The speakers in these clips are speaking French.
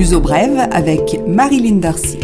L'uso brève avec Marilyn Darcy.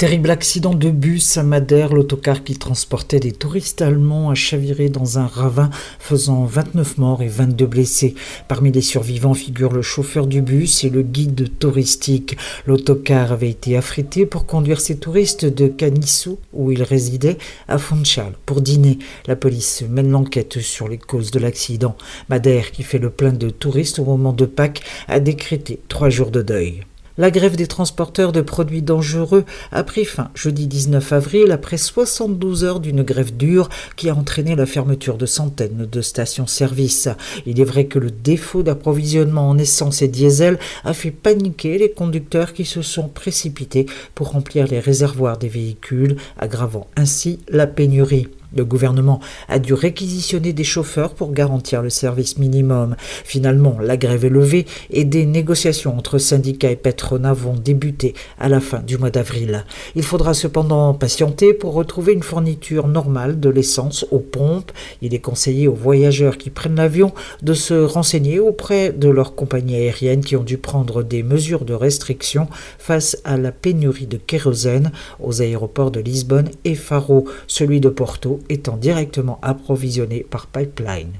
Terrible accident de bus à Madère, l'autocar qui transportait des touristes allemands a chaviré dans un ravin, faisant 29 morts et 22 blessés. Parmi les survivants figurent le chauffeur du bus et le guide touristique. L'autocar avait été affrété pour conduire ces touristes de Canissou, où ils résidaient, à Funchal pour dîner. La police mène l'enquête sur les causes de l'accident. Madère, qui fait le plein de touristes au moment de Pâques, a décrété trois jours de deuil. La grève des transporteurs de produits dangereux a pris fin jeudi 19 avril après 72 heures d'une grève dure qui a entraîné la fermeture de centaines de stations-service. Il est vrai que le défaut d'approvisionnement en essence et diesel a fait paniquer les conducteurs qui se sont précipités pour remplir les réservoirs des véhicules, aggravant ainsi la pénurie. Le gouvernement a dû réquisitionner des chauffeurs pour garantir le service minimum. Finalement, la grève est levée et des négociations entre syndicats et patronat vont débuter à la fin du mois d'avril. Il faudra cependant patienter pour retrouver une fourniture normale de l'essence aux pompes. Il est conseillé aux voyageurs qui prennent l'avion de se renseigner auprès de leurs compagnies aériennes qui ont dû prendre des mesures de restriction face à la pénurie de kérosène aux aéroports de Lisbonne et Faro. Celui de Porto étant directement approvisionné par pipeline.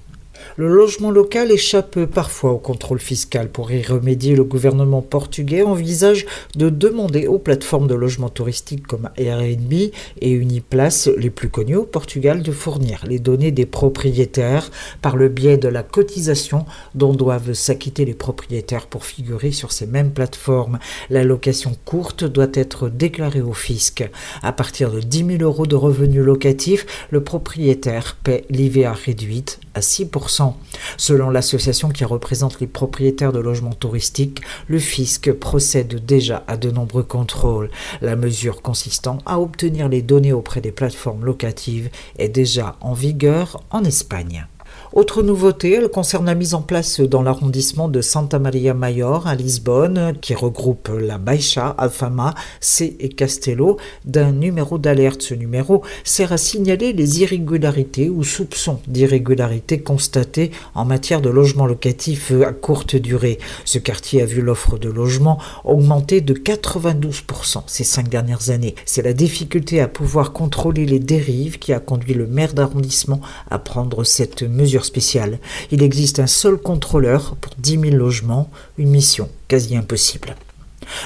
Le logement local échappe parfois au contrôle fiscal. Pour y remédier, le gouvernement portugais envisage de demander aux plateformes de logement touristique comme Airbnb et Uniplace, les plus connues au Portugal, de fournir les données des propriétaires par le biais de la cotisation dont doivent s'acquitter les propriétaires pour figurer sur ces mêmes plateformes. La location courte doit être déclarée au fisc. À partir de 10 000 euros de revenus locatifs, le propriétaire paie l'IVA réduite à 6%. Selon l'association qui représente les propriétaires de logements touristiques, le fisc procède déjà à de nombreux contrôles. La mesure consistant à obtenir les données auprès des plateformes locatives est déjà en vigueur en Espagne. Autre nouveauté, elle concerne la mise en place dans l'arrondissement de Santa Maria Maior à Lisbonne, qui regroupe la Baixa, Alfama, C et Castello, d'un numéro d'alerte. Ce numéro sert à signaler les irrégularités ou soupçons d'irrégularités constatées en matière de logement locatif à courte durée. Ce quartier a vu l'offre de logement augmenter de 92% ces cinq dernières années. C'est la difficulté à pouvoir contrôler les dérives qui a conduit le maire d'arrondissement à prendre cette mesure spéciale. Il existe un seul contrôleur pour 10 000 logements, une mission quasi impossible.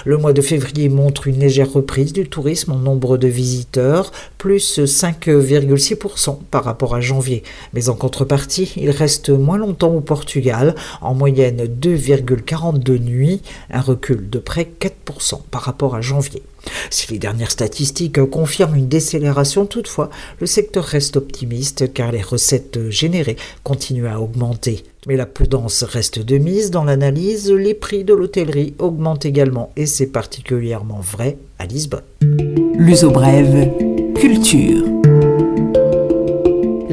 Le mois de février montre une légère reprise du tourisme en nombre de visiteurs, plus 5,6% par rapport à janvier. Mais en contrepartie, il reste moins longtemps au Portugal, en moyenne 2,42 nuits, un recul de près 4% par rapport à janvier. Si les dernières statistiques confirment une décélération, toutefois, le secteur reste optimiste car les recettes générées continuent à augmenter. Mais la prudence reste de mise dans l'analyse, les prix de l'hôtellerie augmentent également et c'est particulièrement vrai à Lisbonne. L'uso brève, culture.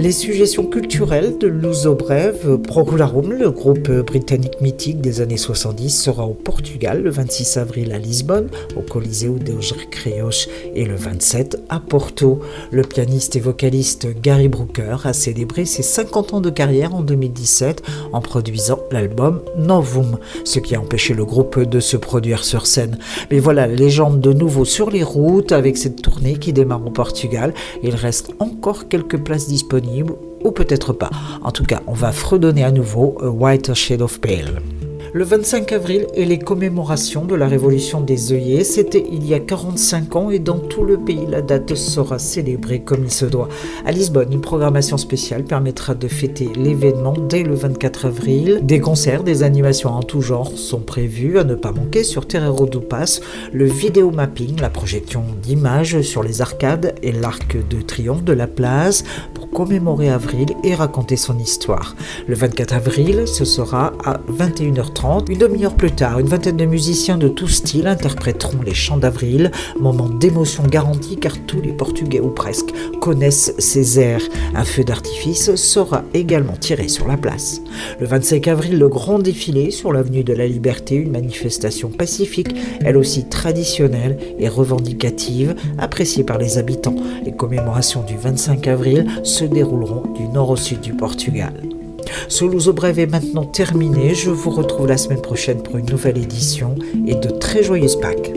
Les suggestions culturelles de Luso Brève, Procularum, le groupe britannique mythique des années 70, sera au Portugal le 26 avril à Lisbonne, au Coliseu dos Recreios, et le 27 à Porto. Le pianiste et vocaliste Gary Brooker a célébré ses 50 ans de carrière en 2017 en produisant l'album Novum, ce qui a empêché le groupe de se produire sur scène. Mais voilà, la légende de nouveau sur les routes avec cette tournée qui démarre au Portugal. Il reste encore quelques places disponibles ou peut-être pas. En tout cas, on va fredonner à nouveau A White Shade of Pale. Le 25 avril est les commémorations de la révolution des œillets. C'était il y a 45 ans et dans tout le pays, la date sera célébrée comme il se doit. À Lisbonne, une programmation spéciale permettra de fêter l'événement dès le 24 avril. Des concerts, des animations en tout genre sont prévus à ne pas manquer sur Terreiro do Pass. Le vidéo mapping, la projection d'images sur les arcades et l'arc de triomphe de la place commémorer avril et raconter son histoire. Le 24 avril, ce sera à 21h30 une demi-heure plus tard, une vingtaine de musiciens de tout style interpréteront les chants d'avril, moment d'émotion garanti car tous les Portugais ou presque connaissent ces airs. Un feu d'artifice sera également tiré sur la place. Le 25 avril, le grand défilé sur l'avenue de la Liberté, une manifestation pacifique, elle aussi traditionnelle et revendicative, appréciée par les habitants. Les commémorations du 25 avril dérouleront du nord au sud du Portugal. Ce Louzo Brève est maintenant terminé. Je vous retrouve la semaine prochaine pour une nouvelle édition et de très joyeuses Pâques.